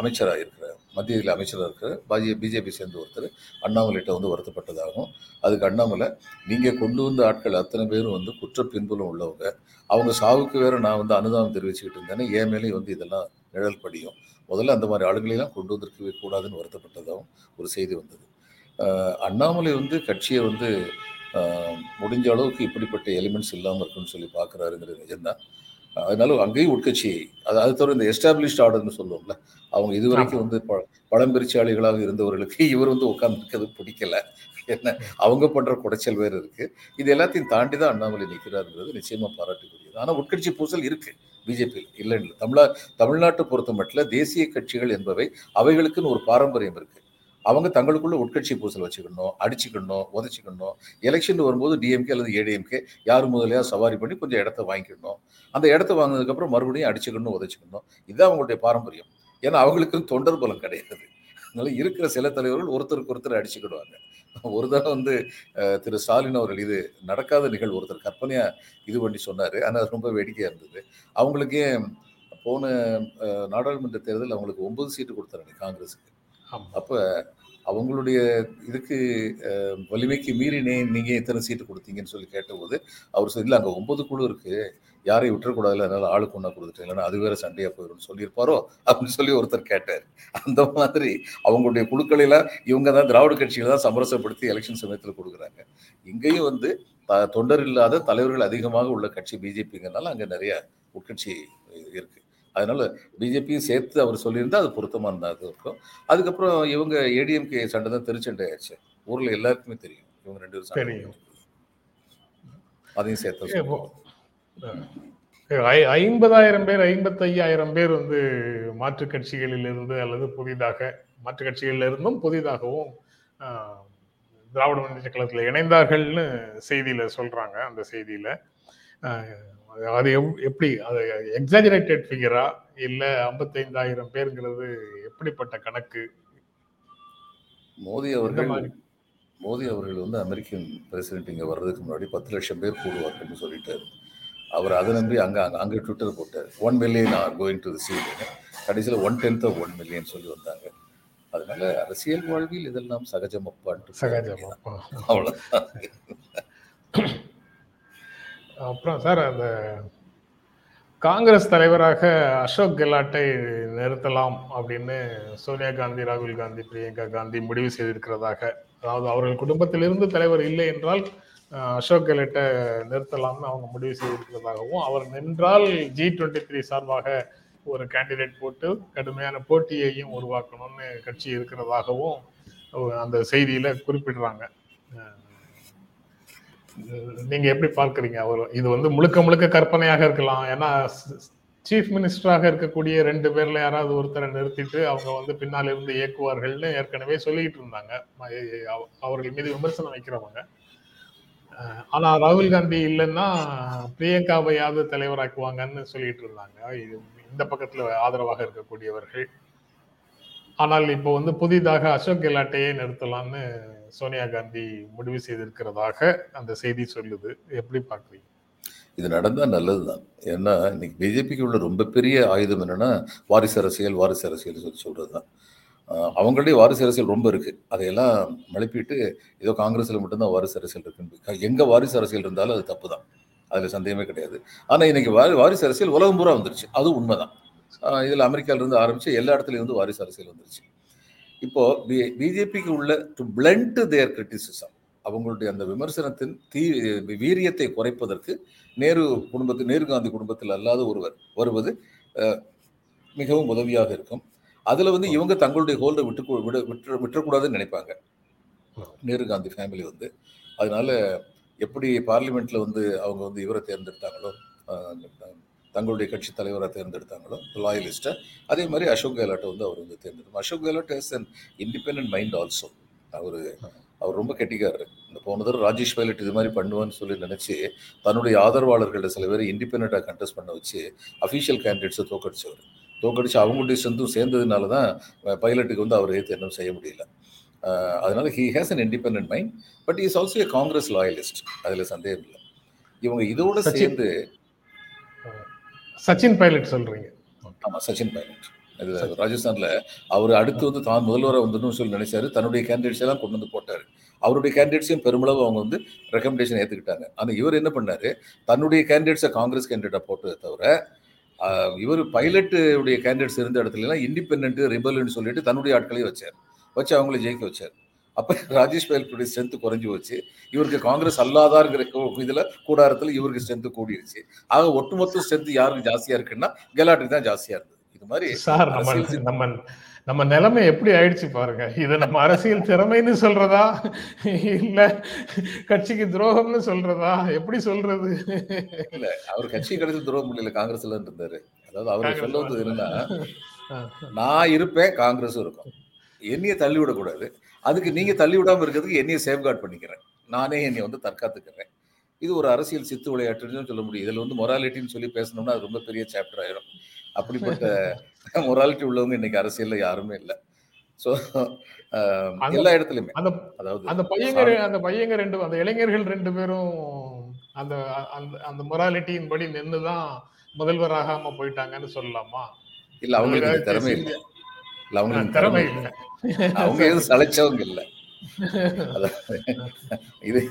அமைச்சராக இருக்கிற மத்தியில் அமைச்சராக இருக்கிற பாஜி பிஜேபி சேர்ந்த ஒருத்தர். அண்ணாமலைகிட்ட வந்து வருத்தப்பட்டதாகவும் அதுக்கு அண்ணாமலை நீங்கள் கொண்டு வந்த ஆட்கள் அத்தனை பேரும் வந்து குற்ற பின்புலம் உள்ளவங்க. அவங்க சாவுக்கு வேற நான் வந்து அனுதாபம் தெரிவிச்சுக்கிட்டு இருந்தேன்னா என் மேலேயும் வந்து இதெல்லாம் நிழல் படியும். முதல்ல அந்த மாதிரி ஆளுங்களெல்லாம் கொண்டு வந்திருக்கவே கூடாதுன்னு வருத்தப்பட்டதாகவும் ஒரு செய்தி வந்தது. அண்ணாமலை வந்து கட்சியை வந்து முடிஞ்ச அளவுக்கு இப்படிப்பட்ட எலிமெண்ட்ஸ் இல்லாமல் இருக்குன்னு சொல்லி பார்க்குறாருங்கிறது நிஜம்தான். அதனால அங்கேயும் உட்கட்சி அது அது தவிர இந்த எஸ்டாப்ளிஷ்ட் ஆர்டர்னு சொல்லுவோம்ல அவங்க இதுவரைக்கும் வந்து ப பழம்பெருச்சாளிகளாக இருந்தவர்களுக்கு இவர் வந்து உட்கார்ந்துருக்கிறது பிடிக்கல. என்ன அவங்க பண்ற குடைச்சல் வேறு இருக்கு. இது எல்லாத்தையும் தாண்டி தான் அண்ணாமலை நிற்கிறாருங்கிறது நிச்சயமா பாராட்டுக்குரியது ஆனால் உட்கட்சி பூசல் இருக்குது பிஜேபியில் இல்லை இல்லை. தமிழா தமிழ்நாட்டை பொறுத்த மட்டும் தேசிய கட்சிகள் என்பவை அவைகளுக்குன்னு ஒரு பாரம்பரியம் இருக்குது அவங்க தங்களுக்குள்ள உட்கட்சி பூசல் வச்சுக்கணும் அடிச்சுக்கணும் உதச்சிக்கணும். எலெக்ஷன் வரும்போது டிஎம்கே அல்லது ஏடிஎம்கே யார் முதலையாக சவாரி பண்ணி கொஞ்சம் இடத்த வாங்கிக்கணும். அந்த இடத்த வாங்கினதுக்கப்புறம் மறுபடியும் அடிச்சுக்கணும் உதச்சிக்கணும். இதுதான் அவங்களுடைய பாரம்பரியம். ஏன்னா அவங்களுக்கு தொண்டர் பலம் கிடையாது. அதனால இருக்கிற சில தலைவர்கள் ஒருத்தருக்கு ஒருத்தர் அடிச்சுக்கிடுவாங்க. ஒரு தடவை வந்து திரு ஸ்டாலின் அவர்கள் இது நடக்காத நிகழ்வு ஒருத்தர் கற்பனையா இது பண்ணி சொன்னாரு. ஆனால் அது ரொம்ப வேடிக்கையா இருந்தது. அவங்களுக்கே போன நாடாளுமன்ற தேர்தல் அவங்களுக்கு ஒன்பது சீட்டு கொடுத்தாரு காங்கிரஸுக்கு. அப்ப அவங்களுடைய இதுக்கு வலிமைக்கு மீறி நீ நீங்க எத்தனை சீட்டு கொடுத்தீங்கன்னு சொல்லி கேட்டபோது அவர் சொல்லி அங்க ஒன்பது குழு இருக்கு. யாரையும் விட்டுறக்கூடாதுல அதனால ஆளுக்கு ஒன்றா கொடுத்துட்டேன். இல்லைன்னா அது வேற சண்டையா போயிடும்னு சொல்லியிருப்பாரோ? அப்படின்னு சொல்லி ஒருத்தர் கேட்டார். அந்த மாதிரி அவங்களுடைய குழுக்களெல்லாம் இவங்க தான் திராவிட கட்சிகளை தான் சமரசப்படுத்தி எலெக்ஷன் சமயத்தில் கொடுக்குறாங்க. இங்கேயும் வந்து த- தொண்டர் இல்லாத தலைவர்கள் அதிகமாக உள்ள கட்சி பிஜேபிங்கிறனால அங்கே நிறைய உட்கட்சி இருக்கு. அதனால பிஜேபியும் சேர்த்து அவர் சொல்லியிருந்தா அது பொருத்தமானதாக இருக்கும். அதுக்கப்புறம் இவங்க ஏடிஎம்கே சண்டை தான் திருச்சண்டை ஆயிடுச்சு ஊர்ல எல்லாருக்குமே தெரியும். இவங்க ரெண்டு பேரும். அதையும் சேர்த்து ஐம்பதாயிரம் பேர் ஐம்பத்தையாயிரம் பேர் வந்து மாற்றுக் கட்சிகளில் இருந்து அல்லது புதிதாக மாற்றுக் கட்சிகளில் இருந்தும் புதிதாகவும் திராவிட முன்னேற்ற கழகத்தில் இணைந்தார்கள்னு செய்தியில சொல்றாங்க அந்த செய்தியில. அது எப்- எப்படி அது எக்ஸாஜரேட்டட் ஃபிகரா இல்ல ஐம்பத்தைந்தாயிரம் பேருங்கிறது எப்படிப்பட்ட கணக்கு? மோடி அவர்கள் மோடி அவர்கள் வந்து அமெரிக்கன் பிரசிடென்ட் இங்கே வர்றதுக்கு முன்னாடி பத்து லட்சம் பேர் கூடுவார்கள்னு சொல்லிட்டாரு. அவர் அதை நம்பி அங்கே அங்கே அங்கே ட்விட்டர் போட்டார். One million are going to the கடைசியில் one tenth of one million சொல்லி வந்தாங்க. அதனால அரசியல் வாழ்வில் இதெல்லாம் சகஜம் அப்பான்ட்டு சகஜம் அப்பா. அவ்வளோதான் அப்புறம் சார் அந்த காங்கிரஸ் தலைவராக அசோக் கெலாட்டை நிறுத்தலாம் அப்படின்னு சோனியா காந்தி ராகுல் காந்தி பிரியங்கா காந்தி முடிவு செய்திருக்கிறதாக. அதாவது அவர்கள் குடும்பத்திலிருந்து தலைவர் இல்லை என்றால் அசோக் கெலட்டை நிறுத்தலாம்னு அவங்க முடிவு செய்திருக்கிறதாகவும் அவர் நின்றால் ஜி டுவெண்ட்டி த்ரீ சார்பாக ஒரு கேண்டிடேட் போட்டு கடுமையான போட்டியையும் உருவாக்கணும்னு கட்சி இருக்கிறதாகவும் அந்த செய்தியில குறிப்பிடுறாங்க. நீங்க எப்படி பார்க்குறீங்க? அவர் இது வந்து முழுக்க முழுக்க கற்பனையாக இருக்கலாம். ஏன்னா சீஃப் மினிஸ்டராக இருக்கக்கூடிய ரெண்டு பேர்ல யாராவது ஒருத்தரை நிறுத்திட்டு அவங்க வந்து பின்னால் இருந்து இயக்குவார்கள்னு ஏற்கனவே சொல்லிட்டு இருந்தாங்க. அவர்கள் மீது விமர்சனம் வைக்கிறவங்க. ஆனா ராகுல் காந்தி இல்லைன்னா பிரியங்காவையாவது தலைவராக்குவாங்கன்னு சொல்லிட்டு இருந்தாங்க. இது இந்த பக்கத்துல ஆதரவாக இருக்கக்கூடியவர்கள். ஆனால் இப்போ வந்து புதிதாக அசோக் கெலாட்டையே நிறுத்தலாம்னு சோனியா காந்தி முடிவு செய்திருக்கிறதாக அந்த செய்தி சொல்லுது. எப்படி பார்க்குறீங்க? இது நடந்தால் நல்லது தான் ஏன்னா இன்னைக்கு பிஜேபிக்கு உள்ள ரொம்ப பெரிய ஆயுதம் என்னன்னா வாரிசு அரசியல் வாரிசு அரசியல் சொல்லி சொல்றது தான் அவங்களுடைய வாரிசு அரசியல் ரொம்ப இருக்குது அதையெல்லாம் மழுப்பிட்டு ஏதோ காங்கிரஸில் மட்டும்தான் வாரிசு அரசியல் இருக்குன்னு எங்கே வாரிசு அரசியல் இருந்தாலும் அது தப்பு தான் அதில் சந்தேகமே கிடையாது. ஆனால் இன்றைக்கி வாரி வாரிசு அரசியல் உலகம் பூரா வந்துருச்சு. அது உண்மைதான். இதில் அமெரிக்காவிலிருந்து ஆரம்பித்து எல்லா இடத்துலையும் வந்து வாரிசு அரசியல் வந்துருச்சு. இப்போது பி பிஜேபிக்கு உள்ள டு பிளண்ட் தேர் கிரிட்டிசிசம் அவங்களுடைய அந்த விமர்சனத்தின் தீ வீரியத்தை குறைப்பதற்கு நேரு குடும்பத்தில் நேரு காந்தி குடும்பத்தில் அல்லாத ஒருவர் வருவது மிகவும் உதவியாக இருக்கும். அதில் வந்து இவங்க தங்களுடைய ஹோல்டை விட்டு விட விட்டு விட்டுறக்கூடாதுன்னு நினைப்பாங்க. நேரு காந்தி ஃபேமிலி வந்து. அதனால எப்படி பார்லிமெண்ட்ல வந்து அவங்க வந்து இவரை தேர்ந்தெடுத்தாங்களோ தங்களுடைய கட்சி தலைவராக தேர்ந்தெடுத்தாங்களோ லாயலிஸ்ட்டை அதே மாதிரி அசோக் கெலாட்டை வந்து அவர் வந்து தேர்ந்தெடுக்கும் Ashok Gehlot has an independent mind also அவர் அவர் ரொம்ப கெட்டிக்காரரு. இந்த போன தடவை ராஜேஷ் பைலட் இது மாதிரி பண்ணுவான்னு சொல்லி நினைச்சு தன்னுடைய ஆதரவாளர்கள சில பேரை இண்டிபெண்ட்டாக கண்டெஸ்ட் பண்ண வச்சு அஃபீஷியல் கேண்டிடேட்ஸை தோக்கடிச்சவர். தோக்கடிச்சு அவங்களுடைய சேர்ந்தும் சேர்ந்ததுனால தான் பைலட்டுக்கு வந்து அவர் ஏற்று என்ன செய்ய முடியல. அதனால he has an independent mind but is also a Congress loyalist அதில் சந்தேகம் இல்லை. இவங்க இதோட. சேர்ந்து சச்சின் பைலட் சொல்றீங்க. ஆமா சச்சின் பைலட் இது ராஜஸ்தான்ல அவர் அடுத்து வந்து தான் முதல்வராக வந்துடணும்னு சொல்லி நினைச்சாரு. தன்னுடைய கேண்டிடேட்ஸ் எல்லாம் கொண்டு வந்து போட்டாரு. அவருடைய கேண்டிடேட்ஸையும் பெருமளவு அவங்க வந்து ரெக்கமெண்டேஷன் ஏத்துக்கிட்டாங்க. ஆனா இவர் என்ன பண்ணாரு? தன்னுடைய கேண்டிடேட்ஸை காங்கிரஸ் கேண்டிடேட்டா போட்டதை தவிர இவர் பைலட் உடைய கேண்டிடேட்ஸ் இருந்த இடத்துல எல்லாம் இண்டிபெண்ட் ரிபல்னு சொல்லிட்டு தன்னுடைய ஆட்களையும் வச்சார். வச்சு அவங்கள ஜெயிக்க வச்சார். அப்ப ராஜேஷ் பைலட்டுடைய ஸ்ட்ரென்த் குறைஞ்சு வச்சு இவருக்கு காங்கிரஸ் அல்லாதாருங்கிற இதுல கூடாரத்துல இவருக்கு ஸ்ட்ரென்த் கூடிருச்சு. ஆக ஒட்டுமொத்த ஸ்ட்ரென்த் யாருக்கு ஜாஸ்தியா இருக்குன்னா கெலாட்டுக்கு தான் ஜாஸ்தியா இருந்தது. இது மாதிரி சார் நம்ம நம்ம நிலைமை எப்படி ஆயிடுச்சு பாருங்க. இது நம்ம அரசியல் திறமைன்னு சொல்றதா? இல்ல கட்சிக்கு துரோகம்னு சொல்றதா? எப்படி சொல்றது? இல்ல அவர் கட்சி கடைசி துரோகம் முடியல காங்கிரஸ்ல இருந்தாரு. அதாவது அவர் சொல்ல வந்தது என்னன்னா நான் இருப்பேன் காங்கிரஸும் இருக்கும். என்னைய தள்ளி விடக்கூடாது. அதுக்கு நீங்க தள்ளி விடாம இருக்கிறதுக்கு என்னைய சேஃப்கார்ட் பண்ணிக்கிறேன். நானே என்னை வந்து தற்காத்துக்கிறேன். இது ஒரு அரசியல் சித்து விளையாட்டுன்னு சொல்ல முடியும். இதுல வந்து மொராலிட்டின்னு சொல்லி பேசணும்னா அது ரொம்ப பெரிய சாப்டர் ஆயிரும். அப்படிப்பட்ட மொராலிட்டி உள்ளவங்க இன்னைக்கு அரசியல்ல யாருமே இல்லை. ஸோ எல்லா இடத்துலயுமே. அந்த அதாவது அந்த பையங்க அந்த பையங்க ரெண்டு அந்த இளைஞர்கள் ரெண்டு பேரும் அந்த அந்த அந்த மொராலிட்டியின் படி நின்னுதான் முதல்வராகாம போயிட்டாங்கன்னு சொல்லலாமா? இல்ல அவங்களுக்கு திறமை இல்லை. இல்ல அவங்களுக்கு திறமை இல்லை. அவங்க எதுவும் சளைச்சவங்க இல்லை. இது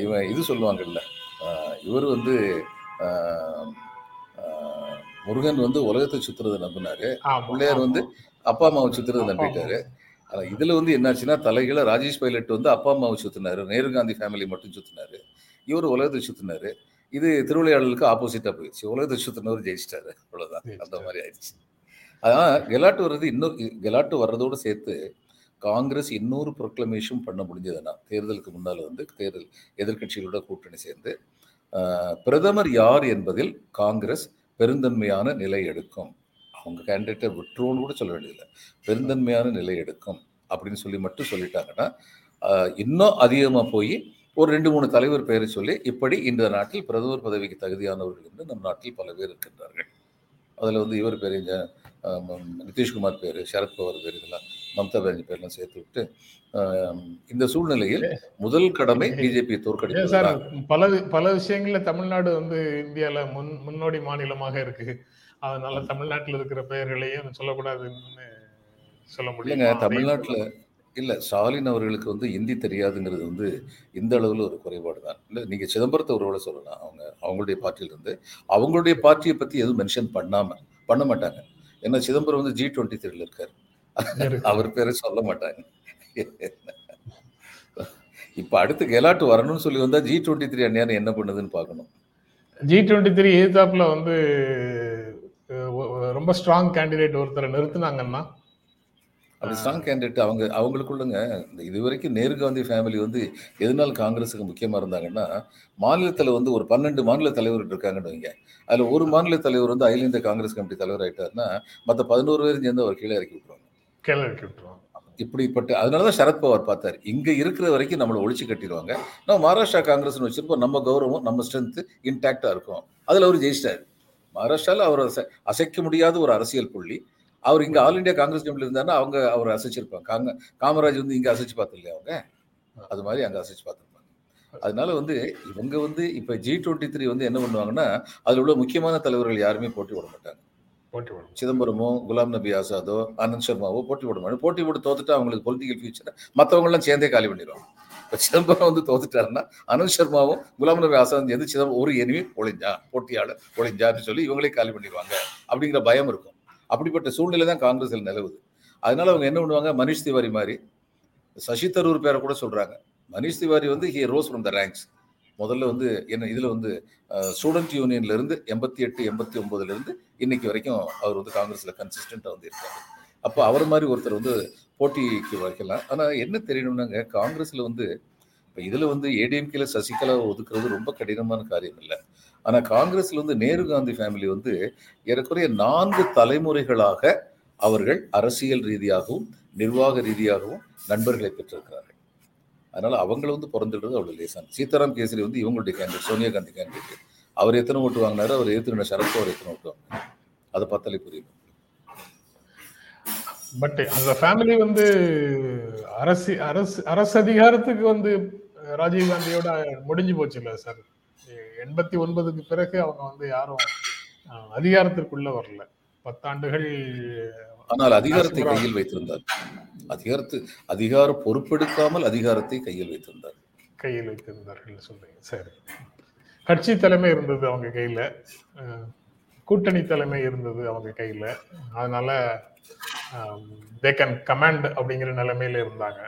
இவன் இது சொல்லுவாங்கல்ல. அஹ், இவர் வந்து முருகன் வந்து உலகத்தை சுத்துறதை நம்பினாரு. பிள்ளையார். வந்து அப்பா அம்மாவை சுத்துறதை நம்பிட்டாரு. ஆனா இதுல வந்து என்னாச்சுன்னா தலைகளை ராஜேஷ் பைலட் வந்து அப்பா அம்மாவை சுத்தினாரு. நேரு காந்தி ஃபேமிலி மட்டும் சுத்தினாரு. இவர் உலகத்தை சுத்தினாரு. இது திருவிளையாடலுக்கு ஆப்போசிட்டா போயிடுச்சு. உலகத்தை சுத்தினவர் ஜெயிச்சிட்டாரு. அவ்வளவுதான். அந்த. மாதிரி ஆயிடுச்சு. அதான் கெலாட்டு வர்றது இன்னும் கெலாட்டு வர்றதோடு சேர்த்து காங்கிரஸ் இன்னொரு ப்ரொக்ளமேஷன் பண்ண முடிஞ்சதுன்னா தேர்தலுக்கு முன்னால் வந்து தேர்தல் எதிர்க்கட்சிகளோட கூட்டணி சேர்ந்து பிரதமர் யார் என்பதில் காங்கிரஸ் பெருந்தன்மையான நிலை எடுக்கும். அவங்க கேண்டிடேட்டை விட்டுருவோன்னு கூட சொல்ல வேண்டியதில்லை. பெருந்தன்மையான நிலை எடுக்கும் அப்படின்னு சொல்லி மட்டும் சொல்லிட்டாங்கன்னா இன்னும் அதிகமாக போய் ஒரு ரெண்டு மூணு தலைவர் பெயரை சொல்லி இப்படி இந்த நாட்டில் பிரதமர் பதவிக்கு தகுதியானவர்கள் என்று நம் நாட்டில் பல பேர் இருக்கின்றார்கள். அதில் வந்து இவர் பெரிய ஆம், நிதிஷ்குமார் பேர் சரத்பவார் பேர் இதெல்லாம் மம்தா பானர்ஜி பேர்லாம் சேர்த்து விட்டு இந்த சூழ்நிலையில் முதல் கடமை பிஜேபி ஏன் சார் பல பல விஷயங்கள்ல தமிழ்நாடு வந்து இந்தியால முன் முன்னோடி மாநிலமாக இருக்கு. அதனால தமிழ்நாட்டுல இருக்கிற பெயர்களையும் சொல்லக்கூடாதுன்னு சொல்ல முடியும்? தமிழ்நாட்டில் இல்லை ஸ்டாலின் அவர்களுக்கு வந்து ஹிந்தி தெரியாதுங்கிறது வந்து இந்த அளவில் ஒரு குறைபாடு தான். இல்லை நீங்கள் சிதம்பரத்தை ஒருவேளை சொல்லலாம். அவங்க அவங்களுடைய பார்ட்டியிலிருந்து அவங்களுடைய பார்ட்டியை பற்றி எதுவும் மென்ஷன் பண்ணாமல் பண்ண மாட்டாங்க. ஏன்னா சிதம்பரம் வந்து ஜி டுவெண்ட்டி த்ரீல இருக்கார் அவர் பேரை சொல்ல மாட்டாங்க. இப்போ அடுத்து கெலாட்டு வரணும்னு சொல்லி வந்தால் ஜி டுவெண்ட்டி த்ரீ அந்நியாரம் என்ன பண்ணுதுன்னு பார்க்கணும். ஜி டுவெண்ட்டி த்ரீ எதிர்த்தாப்புல வந்து ரொம்ப ஸ்ட்ராங் கேண்டிடேட் ஒருத்தரை நிறுத்துனாங்கன்னா அப்படி ஸ்ட்ராங் கேண்டிடேட் அவங்க அவங்களுக்குள்ளங்க இந்த இது வரைக்கும் நேரு காந்தி ஃபேமிலி வந்து எதனால காங்கிரஸுக்கு முக்கியமாக இருந்தாங்கன்னா மாநிலத்தில் வந்து ஒரு பன்னெண்டு மாநில தலைவர் இருக்காங்கன்னு வைங்க. அதில் ஒரு மாநில தலைவர் வந்து அகில இந்திய காங்கிரஸ் கமிட்டி தலைவர் ஆயிட்டாருன்னா மற்ற பதினோரு பேரும் சேர்ந்து அவர் கீழே இறக்கி விட்டுருவாங்க. கேள்வி இறக்கி விட்டுருவாங்க. இப்படிப்பட்ட அதனால தான் சரத்பவார் பார்த்தார். இங்கே இருக்கிற வரைக்கும் நம்மளை ஒழிச்சு கட்டிடுவாங்க. நம்ம மகாராஷ்டிரா காங்கிரஸ்னு வச்சிருப்போம் நம்ம கௌரவம் நம்ம ஸ்ட்ரென்த்து இன்டாக்டாக இருக்கும். அதில் அவர் ஜெயிச்சிட்டார். மகாராஷ்டிராவில் அவர் அசை- அசைக்க முடியாத ஒரு அரசியல் புள்ளி. அவர் இங்கே ஆல் இந்தியா காங்கிரஸ் கமிட்டியில் இருந்தாருன்னா அவங்க அவர் அசைச்சிருப்பாங்க. காங்க காமராஜ் வந்து இங்கே அசைச்சு பார்த்து இல்லையா அவங்க அது மாதிரி அங்கே அசைச்சு பார்த்துருப்பாங்க. அதனால வந்து இவங்க வந்து இப்போ ஜி டுவெண்ட்டி த்ரீ வந்து என்ன பண்ணுவாங்கன்னா அதில் உள்ள முக்கியமான தலைவர்கள் யாருமே போட்டி விட மாட்டாங்க. சிதம்பரமோ குலாம் நபி ஆசாதோ ஆனந்த் சர்மாவோ போட்டி போட மாட்டாங்க. போட்டி போட்டு தோத்துட்டா அவங்களுக்கு பொலிட்டிக்கல் ஃபியூச்சர் மற்றவங்களாம் சேர்ந்தே காலி பண்ணிடுவாங்க இப்போ சிதம்பரம் வந்து தோத்துட்டாருன்னா அனந்த் சர்மாவும் குலாம் நபி ஆசாதும் சேர்ந்து சிதம்பரம் ஒரு எனிமி ஒளிஞ்சா போட்டியாளர் ஒளிஞ்சான்னு சொல்லி இவங்களே காலி பண்ணிடுவாங்க அப்படிங்கிற பயம் இருக்கும். அப்படிப்பட்ட சூழ்நிலை தான் காங்கிரஸில் நிலவுது. அதனால அவங்க என்ன பண்ணுவாங்க? மனிஷ் திவாரி மாதிரி சசி தரூர் பேரை கூட சொல்கிறாங்க மனிஷ் திவாரி வந்து he rose from the ranks முதல்ல வந்து என்ன இதில் வந்து ஸ்டூடெண்ட் யூனியன்லேருந்து எண்பத்தி எட்டு எண்பத்தி ஒம்பதுலேருந்து இன்னைக்கு வரைக்கும் அவர் வந்து காங்கிரஸில் கன்சிஸ்டண்ட்டாக வந்து இருக்காரு. அப்போ அவர் மாதிரி ஒருத்தர் வந்து போட்டிக்கு வைக்கலாம் ஆனால் என்ன தெரியணும்னாங்க காங்கிரஸில் வந்து இப்போ இதில் வந்து ஏடிஎம்கேல சசிகலா ஒதுக்குறது ரொம்ப கடினமான காரியம் இல்லை ஆனால் காங்கிரஸ்ல வந்து நேரு காந்தி ஃபேமிலி வந்து ஏறக்குறைய நான்கு தலைமுறைகளாக அவர்கள் அரசியல் ரீதியாகவும் நிர்வாக ரீதியாகவும் நண்பர்களை பெற்றிருக்கிறார்கள். அதனால அவங்கள வந்து பிறந்துடுறது அவ்வளோ லேசான சீதாராம் கேசரி வந்து இவங்களுடைய கேண்டிடேட் சோனியா காந்தி கேண்டிடேட் அவர் எத்தனை ஓட்டு வாங்கினாரு? அவர் ஏற்றுன சரத் அவர் எத்தனை ஓட்டு வாங்கினார்? அதை பார்த்தாலே புரியும். பட் அந்த ஃபேமிலி வந்து அரசு அரசு அரசு அதிகாரத்துக்கு வந்து ராஜீவ் காந்தியோட முடிஞ்சு போச்சு இல்லை சார்? எண்பத்தி ஒன்பதுக்கு பிறகு அவங்க வந்து யாரும் அதிகாரத்திற்குள்ள வரல. பத்தாண்டுகள் ஆனால் அதிகாரத்தை. கையில் வைத்திருந்தார். அதிகாரத்து அதிகார பொறுப்பெடுக்காமல் அதிகாரத்தை கையில் வைத்திருந்தார். கையில் வைத்திருந்தார்கள் சொல்றீங்க. சரி. கட்சி தலைமை இருந்தது அவங்க கையில. கூட்டணி தலைமை இருந்தது அவங்க கையில. அதனால தே கேன் கமாண்ட் அப்படிங்கிற நிலைமையில இருந்தாங்க.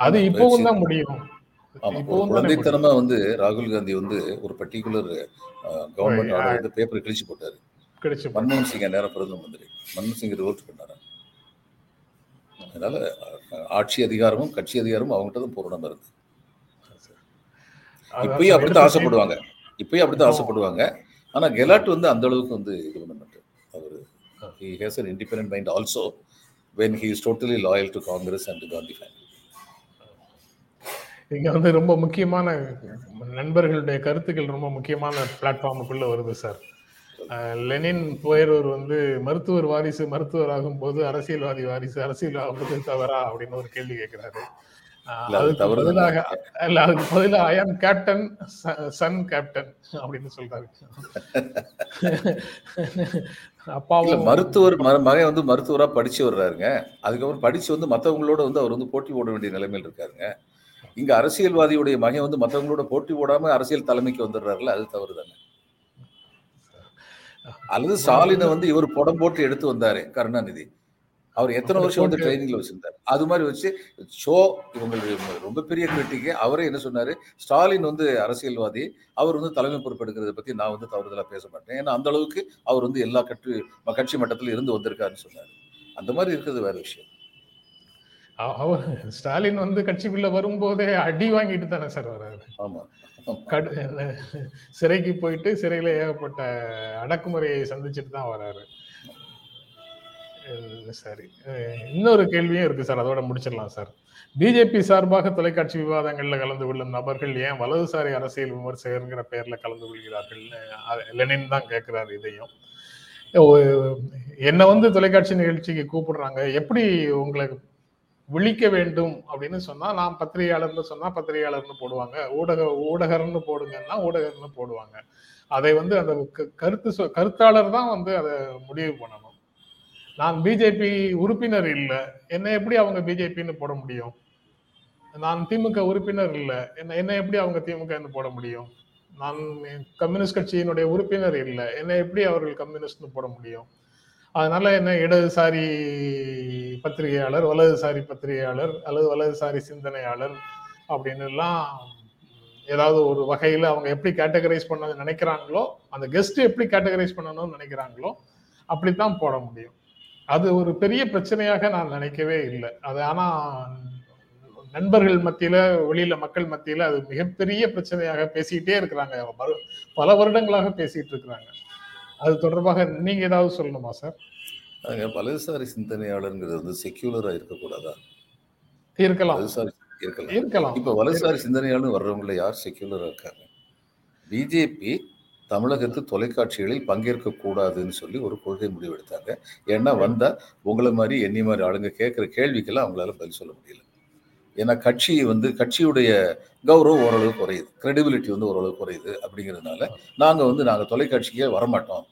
அது இப்பவும் தான் முடியும். குழந்தைத்தனமா வந்து ராகுல் காந்தி வந்து ஒரு பர்டிகுலர் கவர்மெண்ட் ஆர்டர் வந்து பேப்பரை கிழிச்சு போட்டாரு. மன்மோகன் சிங் நேரம் பிரதம மந்திரி. மன்மோகன் சிங் ரிவோல்ட் பண்ணாரு. அதனால ஆட்சி அதிகாரமும் கட்சி அதிகாரமும் அவங்ககிட்ட தான் பூரணமா அதான் இப்பயும் அப்படித்தான் ஆசைப்படுவாங்க. இப்பயும் அப்படித்தான் ஆசைப்படுவாங்க. ஆனா கெலாட் வந்து அந்த அளவுக்கு வந்து இது பண்ண மாட்டார். அவர் he has an independent mind also when he is totally loyal to Congress and Gandhi family இங்க வந்து ரொம்ப முக்கியமான நண்பர்களுடைய கருத்துக்கள் ரொம்ப முக்கியமான பிளாட்ஃபார்முக்குள்ள வருது சார் லெனின் போயரூர் வந்து மருத்துவர் வாரிசு மருத்துவர் ஆகும்போது அரசியல்வாதி வாரிசு அரசியல் ஆகும்போது தவறா அப்படின்னு ஒரு கேள்வி கேட்கிறாரு. அதுக்கு. பதிலாக இல்ல அதுக்கு பதிலா ஐ ஆம் கேப்டன் சன் கேப்டன் அப்படின்னு சொல்றாரு. அப்பாவும் மருத்துவர் மகன் வந்து மருத்துவரா படிச்சு வர்றாருங்க. அதுக்கப்புறம் படிச்சு வந்து மத்தவங்களோட வந்து அவர் வந்து போட்டி போட வேண்டிய நிலைமையில் இருக்காருங்க. இங்க அரசியல்வாதியுடைய மகன் வந்து மத்தவங்களோட போட்டி போடாம அரசியல் தலைமைக்கு வந்துடுறாருல அது தவறு தானே அல்லது ஸ்டாலினை வந்து இவர் புடம் போட்டு எடுத்து வந்தாரு கருணாநிதி. அவர் எத்தனை வருஷம் வந்து ட்ரைனிங்ல வச்சிருந்தாரு? அது மாதிரி வச்சு ஷோ இவங்களுக்கு ரொம்ப பெரிய கிரிட்டிக்கு அவரே என்ன சொன்னாரு? ஸ்டாலின் வந்து அரசியல்வாதி அவர் வந்து தலைமை பொறுப்பெடுக்கிறத பத்தி நான் வந்து தவறுதலா பேச மாட்டேன். ஏன்னா அந்த அளவுக்கு அவர் வந்து எல்லா கட்சி கட்சி மட்டத்தில் இருந்து வந்திருக்காருன்னு சொன்னாரு. அந்த மாதிரி இருக்கிறது வேற விஷயம். அவர் ஸ்டாலின் வந்து கட்சிக்குள்ள வரும்போதே அடி வாங்கிட்டு தானே சார் வர்றாரு சிறைக்கு போயிட்டு சிறையில ஏகப்பட்ட அடக்குமுறையை சந்திச்சுட்டு தான் வராரு. அஹ் சரி இன்னொரு கேள்வியும் இருக்கு சார் அதோட முடிச்சிடலாம் சார். பிஜேபி சார்பாக தொலைக்காட்சி விவாதங்கள்ல கலந்து கொள்ளும் நபர்கள் ஏன் வலதுசாரி அரசியல் விமர்சகர்ங்கிற பெயர்ல கலந்து கொள்கிறார்கள்? லெனின் தான் கேட்கிறாரு இதையும். என்னை வந்து தொலைக்காட்சி நிகழ்ச்சிக்கு கூப்பிடுறாங்க. எப்படி உங்களை விழிக்க வேண்டும் அப்படின்னு சொன்னா நான் பத்திரிகையாளர்னு சொன்னா பத்திரிகையாளர்னு போடுவாங்க. ஊடக ஊடகர்னு போடுங்கன்னா ஊடகர்னு போடுவாங்க. அதை வந்து அந்த க- கருத்து சொ- கருத்தாளர் தான் வந்து அதை முடிவு பண்ணணும். நான் பிஜேபி உறுப்பினர் இல்லை. என்னை எப்படி அவங்க பிஜேபின்னு போட முடியும்? நான் திமுக உறுப்பினர் இல்லை. என்ன என்னை எப்படி அவங்க திமுகன்னு போட முடியும்? நான் கம்யூனிஸ்ட் கட்சியினுடைய உறுப்பினர் இல்லை. என்னை எப்படி அவர்கள் கம்யூனிஸ்ட்னு போட முடியும்? அதனால என்ன இடதுசாரி பத்திரிகையாளர் வலதுசாரி பத்திரிகையாளர் அல்லது வலதுசாரி சிந்தனையாளர் அப்படின்னு எல்லாம் ஏதாவது ஒரு வகையில் அவங்க எப்படி கேட்டகரைஸ் பண்ண நினைக்கிறாங்களோ அந்த கெஸ்ட் எப்படி கேட்டகரைஸ் பண்ணணும்னு நினைக்கிறாங்களோ அப்படித்தான் போட முடியும். அது ஒரு பெரிய பிரச்சனையாக நான் நினைக்கவே இல்லை. அது ஆனால் நண்பர்கள் மத்தியில வெளியில மக்கள் மத்தியில அது மிகப்பெரிய பிரச்சனையாக பேசிக்கிட்டே இருக்கிறாங்க. பல வருடங்களாக பேசிட்டு இருக்கிறாங்க. அது தொடர்பாக நீங்க ஏதாவது சொல்லணுமா சார்? அங்க வலதுசாரி சிந்தனையாளருங்கிறது வந்து செக்யூலரா இருக்கக்கூடாதா? இருக்கலாம். வலதுசாரி இருக்கலாம். இருக்கலாம். இப்ப வலதுசாரி சிந்தனையாளர் வர்றவங்கள யார் செக்யூலரா இருக்காங்க? பிஜேபி தமிழகத்து தொலைக்காட்சிகளில் பங்கேற்க கூடாதுன்னு சொல்லி ஒரு கொள்கை முடிவெடுத்தாங்க. ஏன்னா வந்தா உங்களை மாதிரி என்னி மாதிரி ஆளுங்க கேட்குற கேள்விக்கெல்லாம் அவங்களால பதில் சொல்ல முடியல. ஏன்னா கட்சி வந்து கட்சியுடைய கௌரவம் ஓரளவு குறையுது. கிரெடிபிலிட்டி வந்து ஓரளவு குறையுது. அப்படிங்கிறதுனால நாங்க வந்து நாங்க தொலைக்காட்சிக்கே வரமாட்டோம்.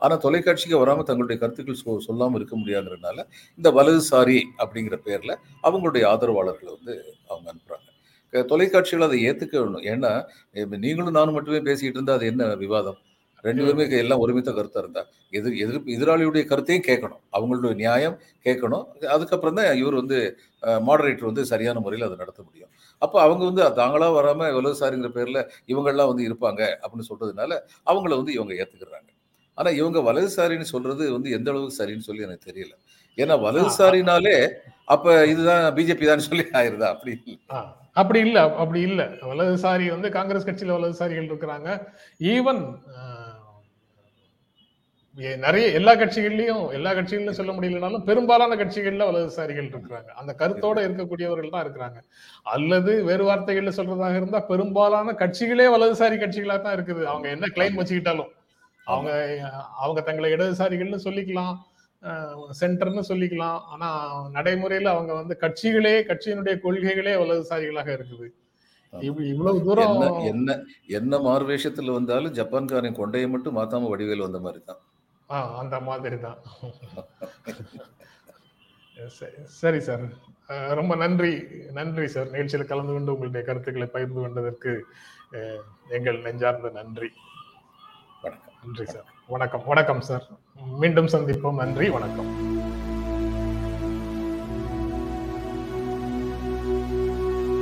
ஆனா தொலைக்காட்சிக்கு வராம தங்களுடைய கருத்துக்கள் சொ சொல்லாம இருக்க முடியாங்கிறதுனால இந்த வலதுசாரி அப்படிங்கிற பேர்ல அவங்களுடைய ஆதரவாளர்களை வந்து அவங்க அனுப்புறாங்க. க- தொலைக்காட்சிகள் அதை ஏத்துக்கணும். ஏன்னா இப்ப நீங்களும் நானும் மட்டுமே பேசிக்கிட்டு இருந்தா அது என்ன விவாதம்? ரெண்டு பேருமே எல்லாம் ஒருமித்த கருத்தா இருந்தா? எதிர் எதிர்ப்பு எதிராளியுடைய கருத்தையும் கேட்கணும். அவங்களுடைய நியாயம் கேட்கணும். அதுக்கப்புறம் தான் இவர் வந்து மாடரேட்டர் வந்து சரியான முறையில் அதை நடத்த முடியும். அப்போ அவங்க வந்து தாங்களா வராம வலதுசாரிங்கிற பேர்ல இவங்கெல்லாம் வந்து இருப்பாங்க அப்படின்னு சொல்றதுனால அவங்கள வந்து இவங்க ஏத்துக்கிறாங்க. ஆனா இவங்க வலதுசாரின்னு சொல்றது வந்து எந்த அளவுக்கு சரின்னு சொல்லி எனக்கு தெரியல. ஏன்னா வலதுசாரினாலே அப்ப இதுதான் பிஜேபி தான் சொல்லி ஆயிருதா? அப்படி அப்படி இல்ல அப்படி இல்ல. வலதுசாரி வந்து காங்கிரஸ் கட்சியில வலதுசாரிகள் இருக்கிறாங்க. ஈவன் நிறைய எல்லா கட்சிகள்லயும் எல்லா கட்சிகள்லயும் சொல்ல முடியலனாலும் பெரும்பாலான கட்சிகள்ல வலதுசாரிகள் இருக்கிறாங்க. அந்த கருத்தோட இருக்கக்கூடியவர்கள் தான் இருக்கிறாங்க. அல்லது வேறு வார்த்தைகள்ல சொல்றதாக இருந்தா பெரும்பாலான கட்சிகளே வலதுசாரி கட்சிகளா தான் இருக்குது. அவங்க என்ன கிளைம் வச்சுக்கிட்டாலும். அவங்க அவங்க தங்களை இடதுசாரிகள்னு சொல்லிக்கலாம் சென்டர்னு சொல்லிக்கலாம். ஆனா நடைமுறையில அவங்க வந்து கட்சிகளே கட்சியினுடைய கொள்கைகளே வலதுசாரிகளாக இருக்குது. இவ்- இவ்வளவு தூரம் என்ன என்ன மார்வேஷத்துல வந்தாலும் ஜப்பான்காரன் கொண்டையை மட்டும் மாத்தாம வடிவேல் வந்த மாதிரி தான் ஆ, அந்த மாதிரி தான் சரி- சரி. ரொம்ப நன்றி நன்றி சார். நிகழ்ச்சியில் கலந்து கொண்டு உங்களுடைய கருத்துக்களை பகிர்ந்து கொண்டதற்கு எங்கள் நெஞ்சார்ந்த நன்றி. நன்றி சார். வணக்கம் வணக்கம் சார். மீண்டும் சந்திப்போம். நன்றி வணக்கம்.